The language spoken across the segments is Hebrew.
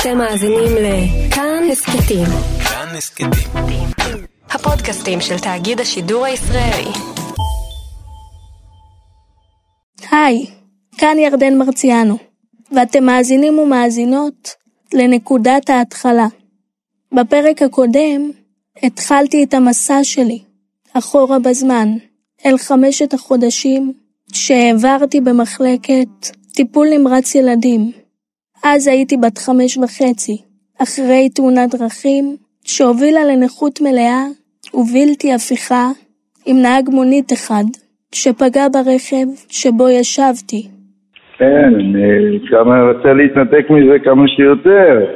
אתם מאזינים לכאן הסכתים. כאן הסכתים. הפודקאסטים של תאגיד השידור הישראלי. היי, כאן ירדן מרציאנו, ואתם מאזינים ומאזינות לנקודת ההתחלה. בפרק הקודם התחלתי את המסע שלי, אחורה בזמן, אל חמשת החודשים שהעברתי במחלקת טיפול נמרץ ילדים. אז הייתי בת חמש וחצי, אחרי תאונת דרכים שהובילה לנכות מלאה ובלתי הפיכה עם נהג מונית אחד שפגע ברכב שבו ישבתי. כן, כמה רוצה להתנתק מזה כמה שיותר.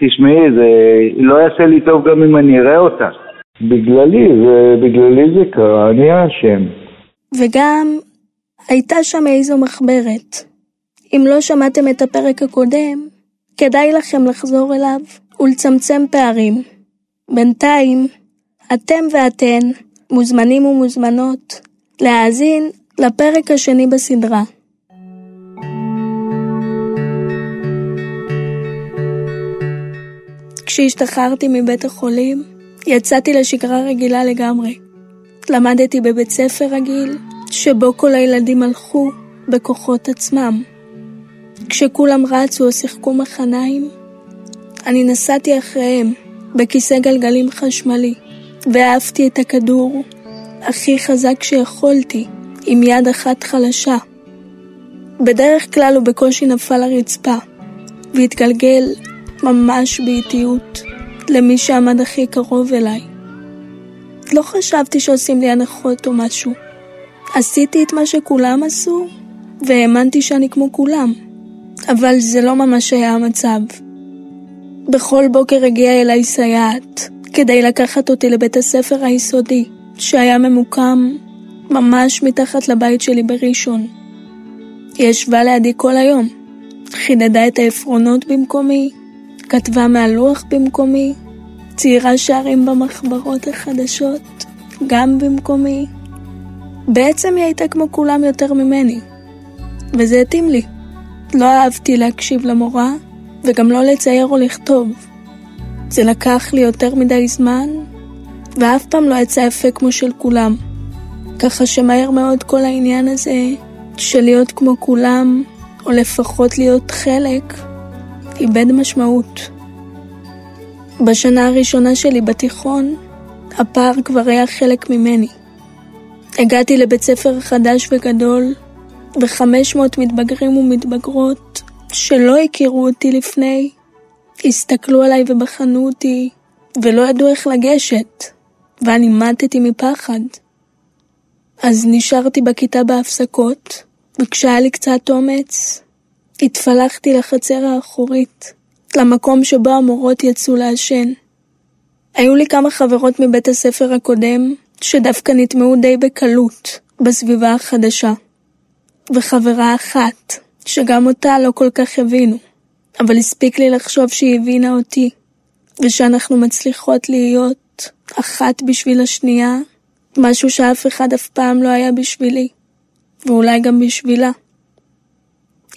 תשמעי, זה לא יעשה לי טוב גם אם אני אראה אותה. בגללי, זה, בגללי זה קרה, אני האשם. וגם הייתה שם איזו מחברת. אם לא שמעתם את הפרק הקודם, כדאי לכם לחזור אליו ולצמצם פערים. בינתיים, אתם ואתן מוזמנים ומוזמנות להאזין לפרק השני בסדרה. כשהשתחררתי מבית החולים, יצאתי לשגרה רגילה לגמרי. למדתי בבית ספר רגיל, שבו כל הילדים הלכו בכוחות עצמם. כשכולם רצו או שיחקו מחניים, אני נסעתי אחריהם בכיסא גלגלים חשמלי, והעפתי את הכדור הכי חזק שיכולתי, עם יד אחת חלשה. בדרך כלל הוא בקושי נפל לרצפה, והתגלגל ממש באיטיות למי שעמד הכי קרוב אליי. לא חשבתי שעושים לי הנחות או משהו. עשיתי את מה שכולם עשו, והאמנתי שאני כמו כולם. אבל זה לא ממש היה המצב. בכל בוקר הגיעה אליי סייעת, כדי לקחת אותי לבית הספר היסודי, שהיה ממוקם ממש מתחת לבית שלי בראשון. היא ישבה לידי כל היום, חידדה את העפרונות במקומי, כתבה מהלוח במקומי, ציירה שערים במחברות החדשות, גם במקומי. בעצם היא הייתה כמו כולם יותר ממני, וזה התאים לי. לא אהבתי להקשיב למורה, וגם לא לצייר או לכתוב. זה לקח לי יותר מדי זמן, ואף פעם לא יצא יפה כמו של כולם. ככה שמהר מאוד כל העניין הזה של להיות כמו כולם, או לפחות להיות חלק, איבד משמעות. בשנה הראשונה שלי בתיכון, הפער כבר היה חלק ממני. הגעתי לבית ספר חדש וגדול, ו-500 מתבגרים ומתבגרות שלא הכירו אותי לפני, הסתכלו עליי ובחנו אותי, ולא ידעו איך לגשת, ואני מתתי מפחד. אז נשארתי בכיתה בהפסקות, וכשהיה לי קצת אומץ, התפלחתי לחצר האחורית, למקום שבו המורות יצאו לעשן. היו לי כמה חברות מבית הספר הקודם, שדווקא נטמעו די בקלות בסביבה החדשה. וחברה אחת, שגם אותה לא כל כך הבינו, אבל הספיק לי לחשוב שהיא הבינה אותי, ושאנחנו מצליחות להיות אחת בשביל השנייה, משהו שאף אחד אף פעם לא היה בשבילי, ואולי גם בשבילה.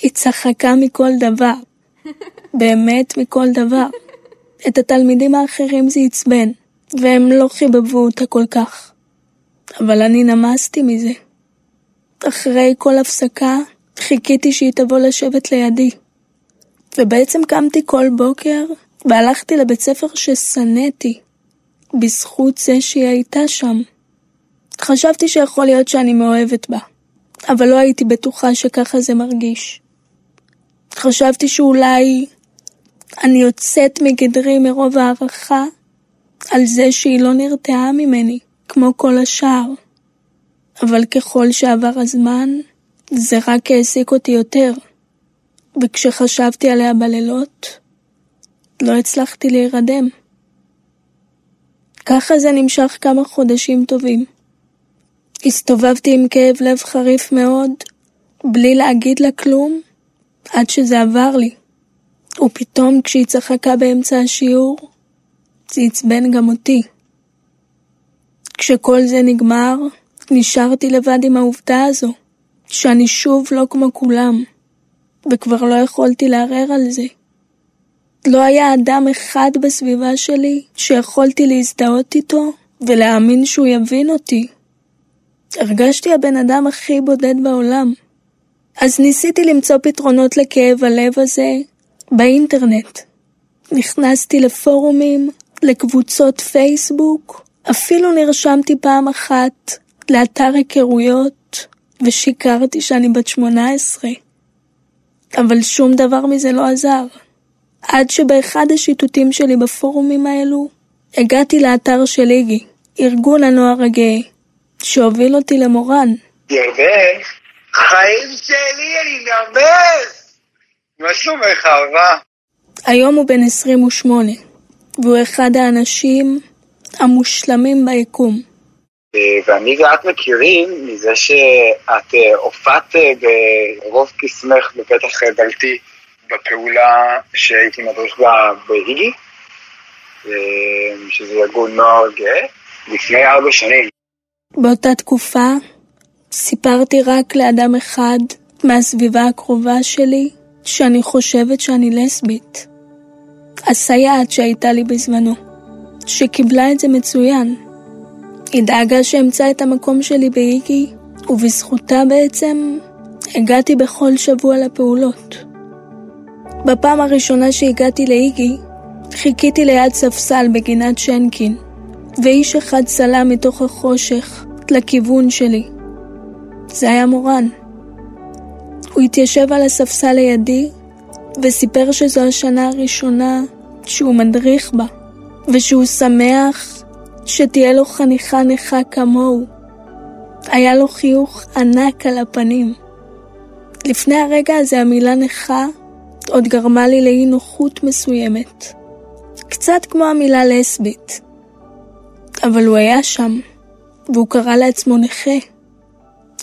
היא צחקה מכל דבר, באמת מכל דבר. את התלמידים האחרים זה עצבן, והם לא חיבבו אותה כל כך. אבל אני נמסתי מזה. אחרי כל הפסקה, חיכיתי שהיא תבוא לשבת לידי. ובעצם קמתי כל בוקר והלכתי לבית ספר ששנאתי, בזכות זה שהיא הייתה שם. חשבתי שיכול להיות שאני מאוהבת בה, אבל לא הייתי בטוחה שככה זה מרגיש. חשבתי שאולי אני יוצאת מגדרי מרוב הערכה על זה שהיא לא נרתעה ממני, כמו כל השאר. אבל ככל שעבר הזמן, זה רק העסיק אותי יותר. וכשחשבתי עליה בלילות, לא הצלחתי להירדם. ככה זה נמשך כמה חודשים טובים. הסתובבתי עם כאב לב חריף מאוד, בלי להגיד לה כלום, עד שזה עבר לי. ופתאום כשהיא צחקה באמצע השיעור, זה עצבן גם אותי. כשכל זה נגמר, נשארתי לבד עם העובדה הזו, שאני שוב לא כמו כולם, וכבר לא יכולתי לערער על זה. לא היה אדם אחד בסביבה שלי שיכולתי להזדהות איתו ולהאמין שהוא יבין אותי. הרגשתי הבן אדם הכי בודד בעולם. אז ניסיתי למצוא פתרונות לכאב הלב הזה באינטרנט. נכנסתי לפורומים, לקבוצות פייסבוק, אפילו נרשמתי פעם אחת לאתר היכרויות ושיקרתי שאני בת 18. אבל שום דבר מזה לא עזר. עד שבאחד השיטוטים שלי בפורומים האלו, הגעתי לאתר של איגי, ארגון הנוער הגאה, שהוביל אותי למורן. ירדן, חיים שלי, אני נרמז! מה שלומך, אהבה? היום הוא בן 28, והוא אחד האנשים המושלמים ביקום. אה, ואני ואת מכירים מזה שאת אה, הופעת אה, ברוב קסמך בפתח דלתי בפעולה שהייתי מדריך בה באיגי, שזה ארגון נוער גאה, לפני ארבע שנים. באותה תקופה סיפרתי רק לאדם אחד מהסביבה הקרובה שלי שאני חושבת שאני לסבית. הסייעת שהייתה לי בזמנו, שקיבלה את זה מצוין. היא דאגה שאמצא את המקום שלי באיגי, ובזכותה בעצם הגעתי בכל שבוע לפעולות. בפעם הראשונה שהגעתי לאיגי, חיכיתי ליד ספסל בגינת שנקין, ואיש אחד צלם מתוך החושך לכיוון שלי. זה היה מורן. הוא התיישב על הספסל לידי וסיפר שזו השנה הראשונה שהוא מדריך בה, ושהוא שמח שתהיה לו חניכה נכה כמוהו. היה לו חיוך ענק על הפנים. לפני הרגע הזה המילה נכה עוד גרמה לי לאי נוחות מסוימת. קצת כמו המילה לסבית. אבל הוא היה שם, והוא קרא לעצמו נכה.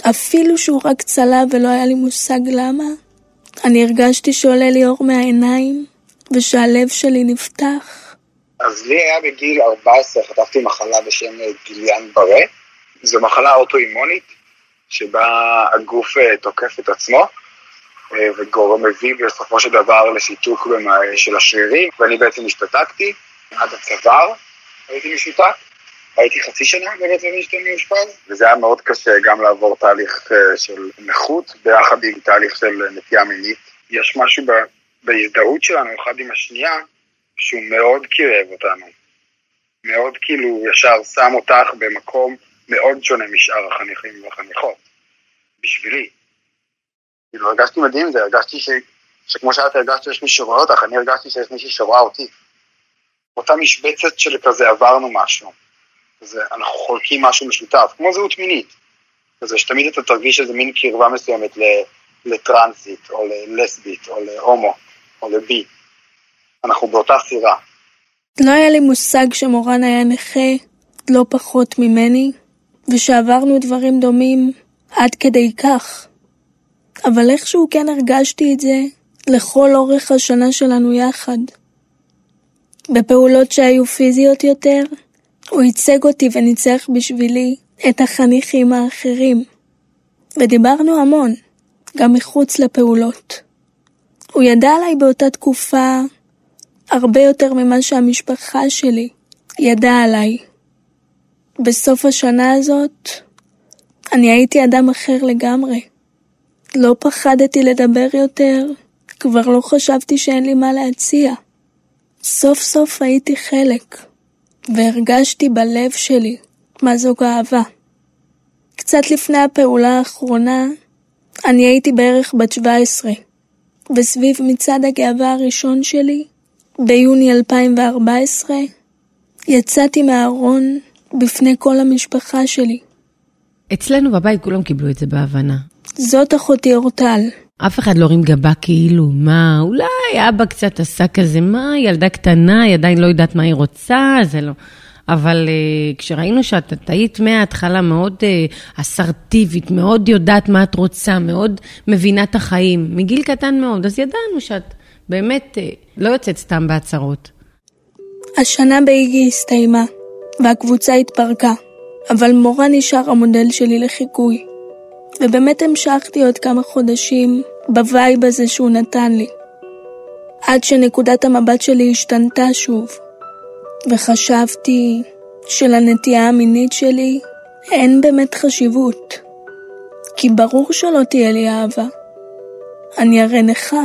אפילו שהוא רק צלע ולא היה לי מושג למה, אני הרגשתי שעולה לי אור מהעיניים, ושהלב שלי נפתח. אז לי היה בגיל 14, חטפתי מחלה בשם גיליאן ברה. זו מחלה אוטואימונית, שבה הגוף אה, תוקף את עצמו, אה, וגורם מביא בסופו של דבר לשיתוק של השרירים, ואני בעצם השתתקתי עד הצוואר, הייתי משותק. הייתי חצי שנה בבית לוינשטיין מאושפז, וזה היה מאוד קשה גם לעבור תהליך אה, של נכות ביחד עם תהליך של נטייה מינית. יש משהו בהזדהות שלנו אחד עם השנייה שהוא מאוד קירב אותנו. מאוד כאילו ישר שם אותך במקום מאוד שונה משאר החניכים והחניכות. בשבילי. כאילו הרגשתי מדהים עם זה, הרגשתי ש... שכמו שאת הרגשת שיש מי שרואה אותך, אני הרגשתי שיש מישהי שרואה אותי. אותה משבצת של כזה עברנו משהו. כזה, אנחנו חולקים משהו משותף, כמו זהות מינית. כזה שתמיד אתה תרגיש איזה מין קרבה מסוימת לטרנסית, או ללסבית, או להומו, או לבי. אנחנו באותה סירה. לא היה לי מושג שמורן היה נכה לא פחות ממני, ושעברנו דברים דומים עד כדי כך. אבל איכשהו כן הרגשתי את זה לכל אורך השנה שלנו יחד. בפעולות שהיו פיזיות יותר, הוא ייצג אותי וניצח בשבילי את החניכים האחרים. ודיברנו המון, גם מחוץ לפעולות. הוא ידע עליי באותה תקופה הרבה יותר ממה שהמשפחה שלי ידעה עליי. בסוף השנה הזאת, אני הייתי אדם אחר לגמרי. לא פחדתי לדבר יותר, כבר לא חשבתי שאין לי מה להציע. סוף סוף הייתי חלק. והרגשתי בלב שלי מה זו גאווה. קצת לפני הפעולה האחרונה, אני הייתי בערך בת 17, וסביב מצעד הגאווה הראשון שלי, ביוני 2014, יצאתי מהארון בפני כל המשפחה שלי. אצלנו בבית כולם קיבלו את זה בהבנה. זאת אחותי אורטל, אף אחד לא הרים גבה כאילו, מה, אולי אבא קצת עשה כזה, מה, ילדה קטנה, היא עדיין לא יודעת מה היא רוצה, זה לא... אבל uh, כשראינו שאת את היית מההתחלה מאוד uh, אסרטיבית, מאוד יודעת מה את רוצה, מאוד מבינה את החיים, מגיל קטן מאוד, אז ידענו שאת באמת אה, לא יוצאת סתם בהצהרות. השנה באיגי הסתיימה, והקבוצה התפרקה, אבל מורה נשאר המודל שלי לחיקוי. ובאמת המשכתי עוד כמה חודשים ב vibe הזה שהוא נתן לי. עד שנקודת המבט שלי השתנתה שוב, וחשבתי שלנטייה המינית שלי אין באמת חשיבות, כי ברור שלא תהיה לי אהבה. אני הרי נכה,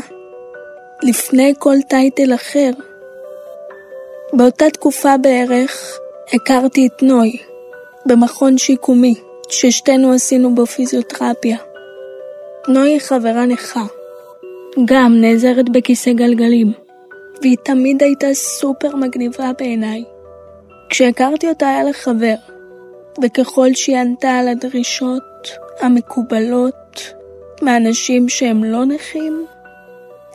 לפני כל טייטל אחר. באותה תקופה בערך הכרתי את נוי, במכון שיקומי, ששתינו עשינו בו פיזיותרפיה. נוי היא חברה נכה, גם נעזרת בכיסא גלגלים, והיא תמיד הייתה סופר מגניבה בעיניי. כשהכרתי אותה היה לה חבר, וככל שהיא ענתה על הדרישות המקובלות מאנשים שהם לא נכים,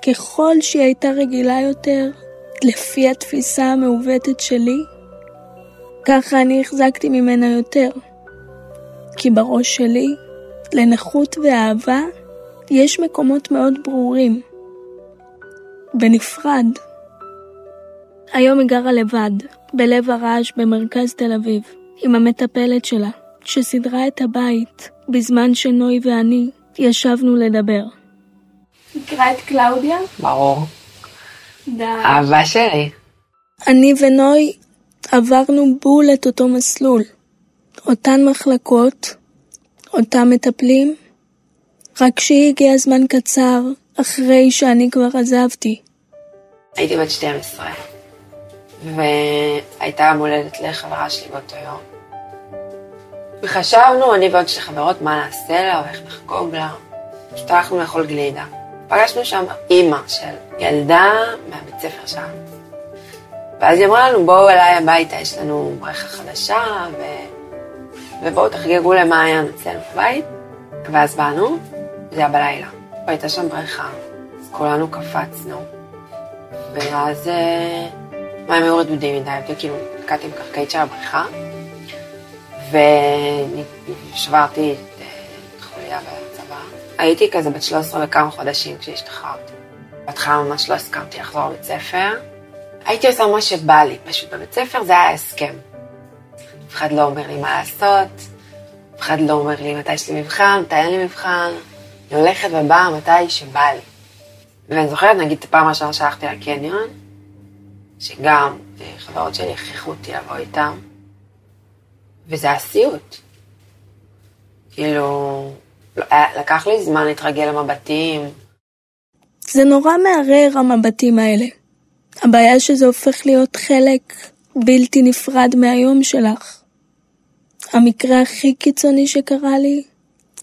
ככל שהיא הייתה רגילה יותר, לפי התפיסה המעוותת שלי, ככה אני החזקתי ממנה יותר. כי בראש שלי, לנכות ואהבה, יש מקומות מאוד ברורים. בנפרד. היום היא גרה לבד, בלב הרעש במרכז תל אביב, עם המטפלת שלה, שסידרה את הבית בזמן שנוי ואני ישבנו לדבר. נקרא את קלאודיה? ברור. די. אהבה שלי. אני ונוי עברנו בול את אותו מסלול. אותן מחלקות, אותם מטפלים, רק שהיא הגיעה זמן קצר אחרי שאני כבר עזבתי. הייתי בת 12, והייתה יום הולדת לחברה שלי באותו יום. וחשבנו, אני ועוד שתי חברות, מה נעשה לה, או איך נחגוג לה. פשוט הלכנו לאכול גלידה. פגשנו שם אימא של ילדה מהבית ספר שלנו. ואז היא אמרה לנו, בואו אליי הביתה, יש לנו בריכה חדשה, ו... ובואו תחגגו למעיין אצלנו בבית. ואז באנו, זה היה בלילה. והייתה שם בריכה, אז כולנו קפצנו. ואז אה, מים היו רדודים מדי, וכאילו נתקעתי עם קרקעית של הבריכה, ושברתי את אה, חוליה. הייתי כזה בת 13 וכמה חודשים כשהשתחררתי. בהתחלה ממש לא הסכמתי לחזור לבית ספר. הייתי עושה מה שבא לי, פשוט בבית ספר זה היה הסכם. אף אחד לא אומר לי מה לעשות, אף אחד לא אומר לי מתי יש לי מבחן, מתי אין לי מבחן. אני הולכת ובאה מתי שבא לי. ואני זוכרת, נגיד, את הפעם הראשונה שהלכתי לקניון, שגם אה, חברות שלי הכריחו אותי לבוא איתם, וזה היה סיוט. כאילו, לקח לי זמן להתרגל למבטים. זה נורא מערער המבטים האלה. הבעיה שזה הופך להיות חלק בלתי נפרד מהיום שלך. המקרה הכי קיצוני שקרה לי,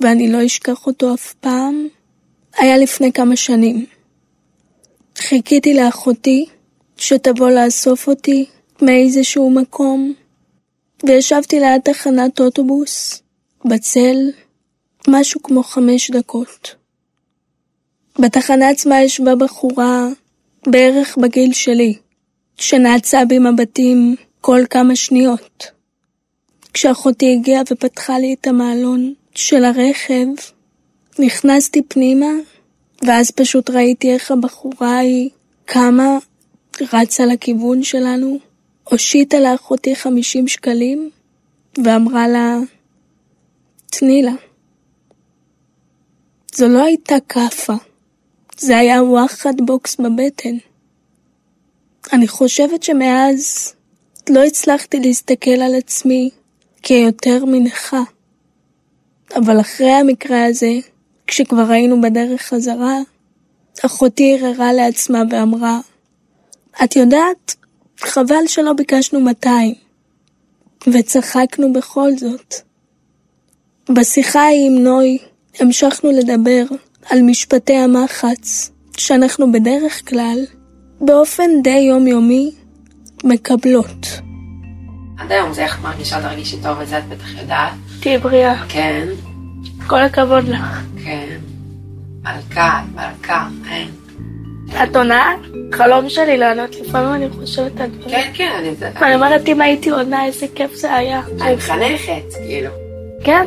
ואני לא אשכח אותו אף פעם, היה לפני כמה שנים. חיכיתי לאחותי שתבוא לאסוף אותי מאיזשהו מקום, וישבתי ליד תחנת אוטובוס, בצל, משהו כמו חמש דקות. בתחנה עצמה ישבה בחורה בערך בגיל שלי, שנעצה בי מבטים כל כמה שניות. כשאחותי הגיעה ופתחה לי את המעלון של הרכב, נכנסתי פנימה, ואז פשוט ראיתי איך הבחורה ההיא קמה, רצה לכיוון שלנו, הושיטה לאחותי 50 שקלים, ואמרה לה, תני לה. זו לא הייתה כאפה, זה היה וואחד בוקס בבטן. אני חושבת שמאז לא הצלחתי להסתכל על עצמי כיותר מנכה. אבל אחרי המקרה הזה, כשכבר היינו בדרך חזרה, אחותי הרהרה לעצמה ואמרה, את יודעת, חבל שלא ביקשנו 200. וצחקנו בכל זאת. בשיחה ההיא עם נוי המשכנו לדבר על משפטי המחץ, שאנחנו בדרך כלל, באופן די יומיומי, מקבלות. עד היום זה איך את מרגישה, תרגישי טוב, וזה את בטח יודעת. תהיי בריאה, כן, כל הכבוד לך. כן. מלכה, מלכה, אין. את עונה? חלום שלי לענות, לפעמים אני חושבת על דברים. כן, כן, אני... אני אומרת, אם הייתי עונה, איזה כיף זה היה. אני מחנכת, כאילו. כן?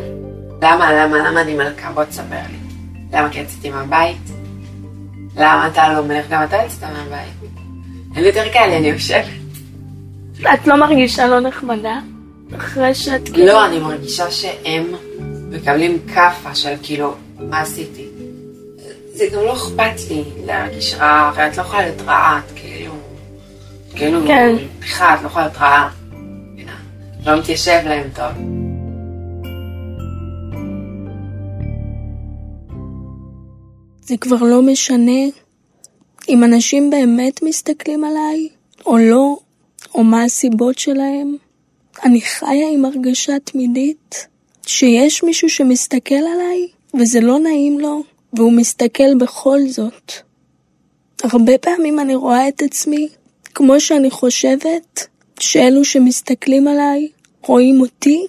למה, למה, למה אני מלכה? בוא תספר לי. למה כי יצאתי מהבית? למה אתה לא מלך? גם אתה יצאת מהבית. אין לי יותר קל אני יושבת. את לא מרגישה לא נחמדה? אחרי שאת כאילו... לא, אני מרגישה שהם מקבלים כאפה של כאילו, מה עשיתי? זה גם לא אכפת לי להרגיש רע, הרי את לא יכולה להיות רעה, את כאילו... כאילו, כן. בכלל, את לא יכולה להיות רעה. לא מתיישב להם טוב. זה כבר לא משנה אם אנשים באמת מסתכלים עליי, או לא, או מה הסיבות שלהם. אני חיה עם הרגשה תמידית שיש מישהו שמסתכל עליי, וזה לא נעים לו, והוא מסתכל בכל זאת. הרבה פעמים אני רואה את עצמי כמו שאני חושבת שאלו שמסתכלים עליי רואים אותי,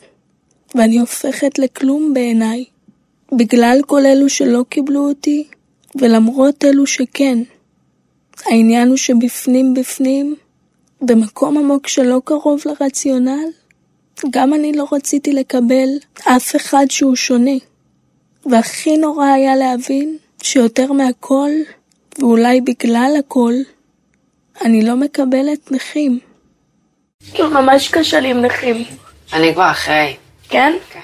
ואני הופכת לכלום בעיניי. בגלל כל אלו שלא קיבלו אותי, ולמרות אלו שכן. העניין הוא שבפנים בפנים, במקום עמוק שלא קרוב לרציונל, גם אני לא רציתי לקבל אף אחד שהוא שונה. והכי נורא היה להבין שיותר מהכל, ואולי בגלל הכל, אני לא מקבלת נכים. כאילו ממש קשה לי עם נכים. אני כבר אחרי. כן? כן.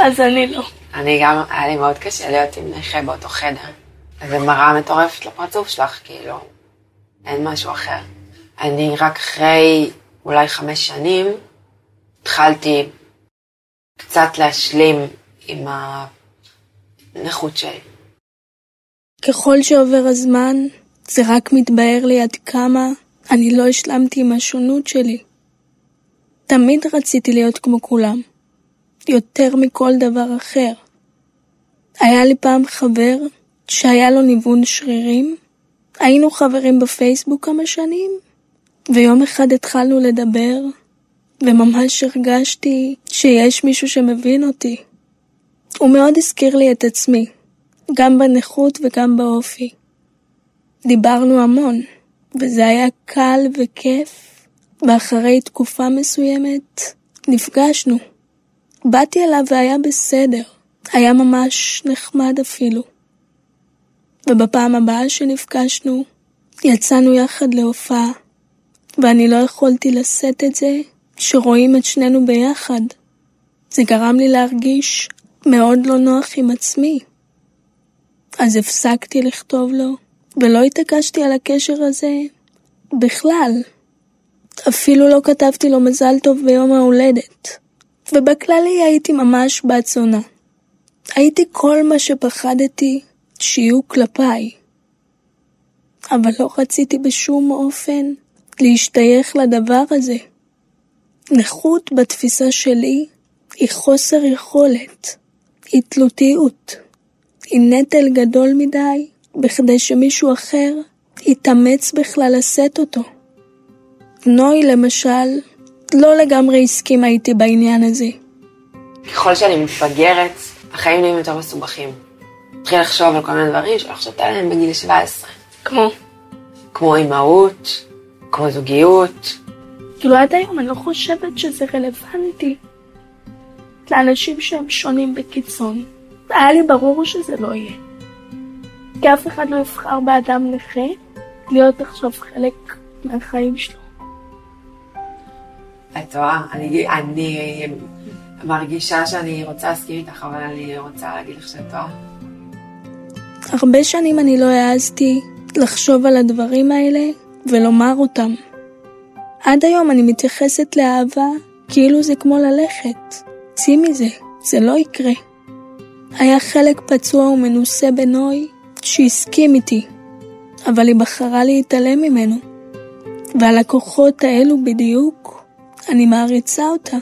אז אני לא. אני גם, היה לי מאוד קשה להיות עם נכה באותו חדר. זה מראה מטורפת לפרצוף שלך, כאילו, אין משהו אחר. אני רק אחרי אולי חמש שנים, התחלתי קצת להשלים עם הנכות שלי. ככל שעובר הזמן, זה רק מתבהר לי עד כמה אני לא השלמתי עם השונות שלי. תמיד רציתי להיות כמו כולם, יותר מכל דבר אחר. היה לי פעם חבר שהיה לו ניוון שרירים, היינו חברים בפייסבוק כמה שנים, ויום אחד התחלנו לדבר, וממש הרגשתי שיש מישהו שמבין אותי. הוא מאוד הזכיר לי את עצמי, גם בנכות וגם באופי. דיברנו המון, וזה היה קל וכיף, ואחרי תקופה מסוימת נפגשנו. באתי אליו והיה בסדר, היה ממש נחמד אפילו. ובפעם הבאה שנפגשנו, יצאנו יחד להופעה, ואני לא יכולתי לשאת את זה שרואים את שנינו ביחד. זה גרם לי להרגיש מאוד לא נוח עם עצמי. אז הפסקתי לכתוב לו, ולא התעקשתי על הקשר הזה בכלל. אפילו לא כתבתי לו מזל טוב ביום ההולדת. ובכללי הייתי ממש בת זונה. הייתי כל מה שפחדתי שיהיו כלפיי. אבל לא רציתי בשום אופן להשתייך לדבר הזה. נכות בתפיסה שלי היא חוסר יכולת, היא תלותיות, היא נטל גדול מדי בכדי שמישהו אחר יתאמץ בכלל לשאת אותו. נוי למשל לא לגמרי הסכימה איתי בעניין הזה. ככל שאני מתבגרת, החיים נהיים יותר מסובכים. מתחיל לחשוב על כל מיני דברים שלא חשבת עליהם בגיל 17. כמו? כמו אימהות, כמו זוגיות. כאילו עד היום אני לא חושבת שזה רלוונטי לאנשים שהם שונים בקיצון. היה לי ברור שזה לא יהיה. כי אף אחד לא יבחר באדם נכה להיות עכשיו חלק מהחיים שלו. את רואה, אני, אני מרגישה שאני רוצה להסכים איתך, אבל אני רוצה להגיד לך שאת טועה. הרבה שנים אני לא העזתי לחשוב על הדברים האלה ולומר אותם. עד היום אני מתייחסת לאהבה כאילו זה כמו ללכת. צאי מזה, זה לא יקרה. היה חלק פצוע ומנוסה בנוי שהסכים איתי, אבל היא בחרה להתעלם ממנו. ועל הכוחות האלו בדיוק, אני מעריצה אותה.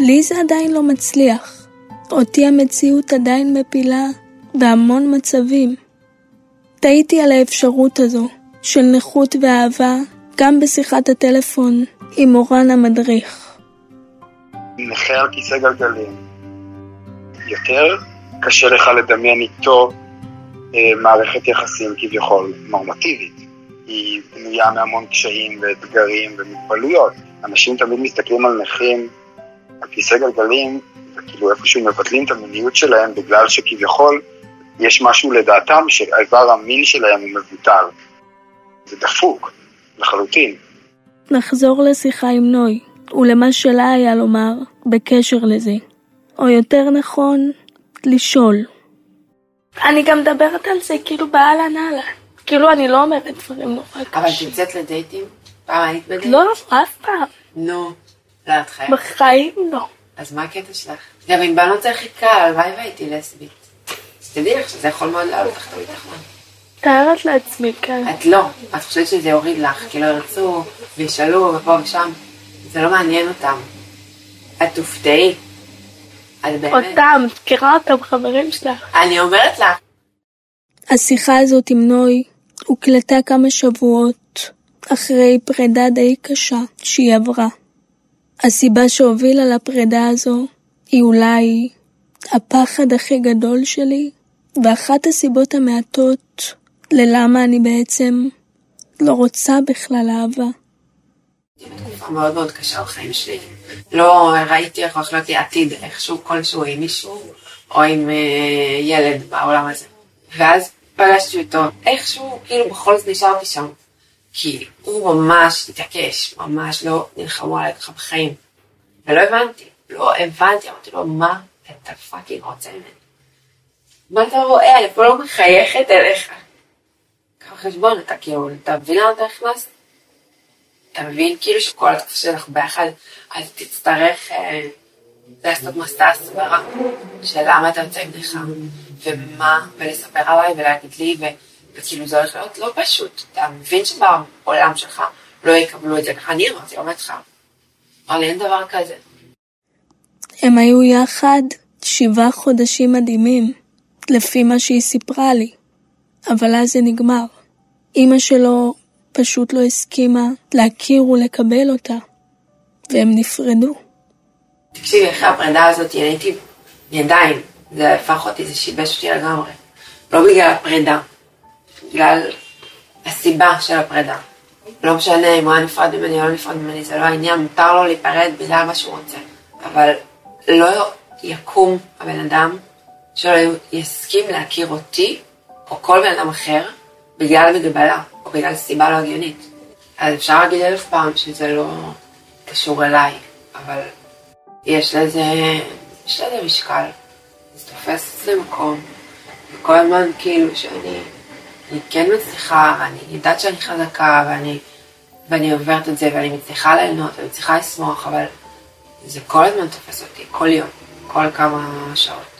לי זה עדיין לא מצליח. אותי המציאות עדיין מפילה בהמון מצבים. תהיתי על האפשרות הזו של נכות ואהבה גם בשיחת הטלפון עם מורן המדריך. נכה על כיסא גלגלים. יותר קשה לך לדמיין איתו אה, מערכת יחסים כביכול נורמטיבית. היא בנויה מהמון קשיים ואתגרים ומגבלויות. אנשים תמיד מסתכלים על נכים על כיסא גלגלים, וכאילו איפשהו מבטלים את המיניות שלהם בגלל שכביכול יש משהו לדעתם שאיבר המין שלהם הוא מבוטל. זה דפוק, לחלוטין. נחזור לשיחה עם נוי, ולמה שלה היה לומר בקשר לזה. או יותר נכון, לשאול. אני גם מדברת על זה כאילו באהלן אהלן. כאילו אני לא אומרת דברים נורא אבל קשים. תצאת לדייטים? פעם היית בדייט? לא, אף פעם. נו. לא, את חייבת. בחיים לא. אז מה הקטע שלך? גם עם בנות זה הכי קל, הלוואי והייתי לסבית. תדעי לך שזה יכול מאוד לעלות לך את הביטחון. מתארת לעצמי, כן. את לא, את חושבת שזה יוריד לך, כי לא ירצו, וישאלו, ופה ושם. זה לא מעניין אותם. את תופתעי. את באמת. אותם, מכירה אותם, חברים שלך. אני אומרת לך, השיחה הזאת עם נוי הוקלטה כמה שבועות אחרי פרידה די קשה שהיא עברה. הסיבה שהובילה לפרידה הזו היא אולי הפחד הכי גדול שלי, ואחת הסיבות המעטות ללמה אני בעצם לא רוצה בכלל אהבה. מאוד מאוד קשה בחיים שלי. לא ראיתי איך הולך להיות לי עתיד איכשהו כלשהו עם מישהו, או עם אה, ילד בעולם הזה. ואז פגשתי אותו, איכשהו, כאילו בכל זאת נשארתי שם. כי הוא ממש התעקש, ממש לא נלחמו עליי ככה בחיים. ולא הבנתי, לא הבנתי, אמרתי לו, מה אתה פאקינג רוצה ממני? מה אתה רואה? אני פה לא מחייכת אליך. קח בחשבון, אתה כאילו, אתה מבין למה אתה נכנס? אתה מבין כאילו שכל התקופה שלך ביחד, אז תצטרך אה, לעשות מסע הסברה של למה אתה יוצא נגדך, ומה, ולספר עליי ולהגיד לי, וכאילו זה הולך להיות לא פשוט. אתה מבין שבעולם שלך לא יקבלו את זה ככה. אני אמרתי, עומד לך. אמר לי, אין דבר כזה. הם היו יחד שבעה חודשים מדהימים, לפי מה שהיא סיפרה לי. אבל אז זה נגמר. אימא שלו פשוט לא הסכימה להכיר ולקבל אותה, והם נפרדו. תקשיבי, אחרי הפרידה הזאת, הייתי, אני עדיין, זה הפך אותי, זה שיבש אותי לגמרי. לא בגלל הפרידה, בגלל הסיבה של הפרידה. לא משנה אם הוא היה נפרד ממני או לא נפרד ממני, זה לא העניין, מותר לו להיפרד בגלל מה שהוא רוצה. אבל לא יקום הבן אדם שלא יסכים להכיר אותי, או כל בן אדם אחר, בגלל מגבלה, או בגלל סיבה לא הגיונית. אז אפשר להגיד אלף פעם שזה לא קשור אליי, אבל יש לזה, יש לזה משקל. זה תופס אצלי מקום. וכל הזמן כאילו שאני אני כן מצליחה, ואני יודעת שאני חזקה, ואני, ואני עוברת את זה, ואני מצליחה ליהנות, ואני מצליחה לשמוח, אבל זה כל הזמן תופס אותי, כל יום, כל כמה שעות,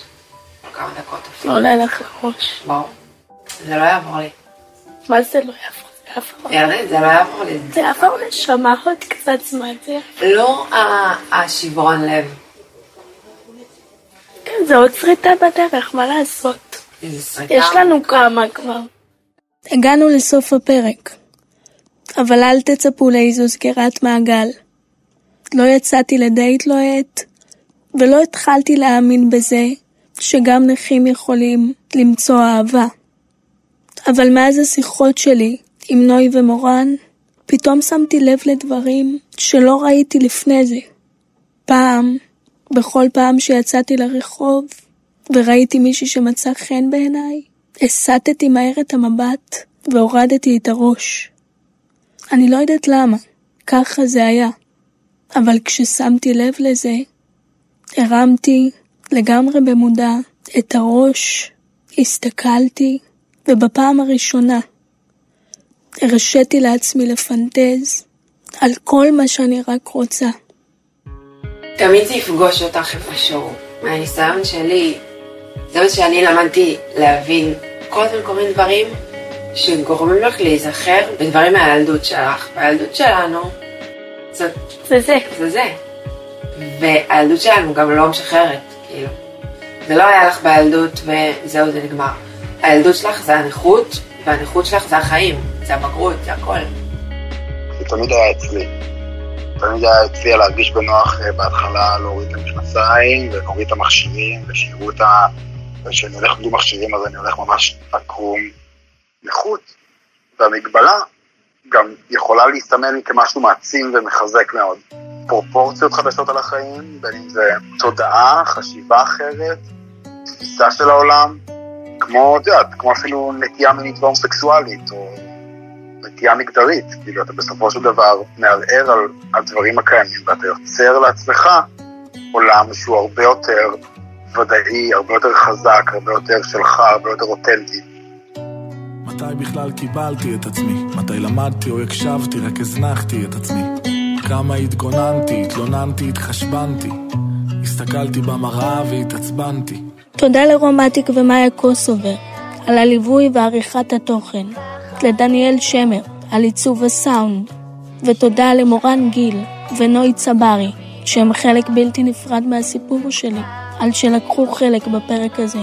כמה דקות אפילו. לא עולה לך לראש. ברור. זה לא יעבור לי. מה זה לא יעבור? ירדן, זה לא יעבור לי. זה יעבור נשמה עוד קצת זמן, זה יעבור. לא השברון לב, כן, זה עוד שריטה בדרך, מה לעשות? יש לנו כמה כבר. הגענו לסוף הפרק, אבל אל תצפו לאיזו סגירת מעגל. לא יצאתי לדייט לוהט, ולא התחלתי להאמין בזה שגם נכים יכולים למצוא אהבה. אבל מאז השיחות שלי עם נוי ומורן, פתאום שמתי לב לדברים שלא ראיתי לפני זה. פעם, בכל פעם שיצאתי לרחוב וראיתי מישהי שמצא חן בעיניי, הסטתי מהר את המבט והורדתי את הראש. אני לא יודעת למה, ככה זה היה. אבל כששמתי לב לזה, הרמתי לגמרי במודע את הראש, הסתכלתי, ובפעם הראשונה הרשיתי לעצמי לפנטז על כל מה שאני רק רוצה. תמיד זה יפגוש אותך איפשהו. מהניסיון שלי, זה מה שאני למדתי להבין. כל הזמן קורים דברים שגורמים לך להיזכר בדברים מהילדות שלך. והילדות שלנו, זאת, זה זה. זה זה. והילדות שלנו גם לא משחררת, כאילו. זה לא היה לך בילדות וזהו, זה נגמר. הילדות שלך זה הנכות, והנכות שלך זה החיים, זה הבגרות, זה הכל. זה תמיד היה אצלי. תמיד היה אצלי להרגיש בנוח אה, בהתחלה להוריד את המכנסיים ולהוריד את המכשירים ושיראו את ה... וכשאני הולך בלי מכשירים אז אני הולך ממש עקום נכות. והמגבלה גם יכולה להסתמן כמשהו מעצים ומחזק מאוד. פרופורציות חדשות על החיים, בין אם זה תודעה, חשיבה אחרת, תפיסה של העולם, כמו, את יודעת, כמו אפילו נטייה מינית והומוסקסואלית, או נטייה מגדרית, כאילו אתה בסופו של דבר מערער על הדברים הקיימים ואתה יוצר לעצמך עולם שהוא הרבה יותר ודאי, הרבה יותר חזק, הרבה יותר שלך, הרבה יותר אותנטי. מתי בכלל קיבלתי את עצמי? מתי למדתי או הקשבתי, רק הזנחתי את עצמי? כמה התגוננתי, התלוננתי, התחשבנתי. הסתכלתי במראה והתעצבנתי. תודה לרומטיק ומאיה קוסובר על הליווי ועריכת התוכן, לדניאל שמר על עיצוב הסאונד, ותודה למורן גיל ונוי צברי, שהם חלק בלתי נפרד מהסיפור שלי, על שלקחו חלק בפרק הזה.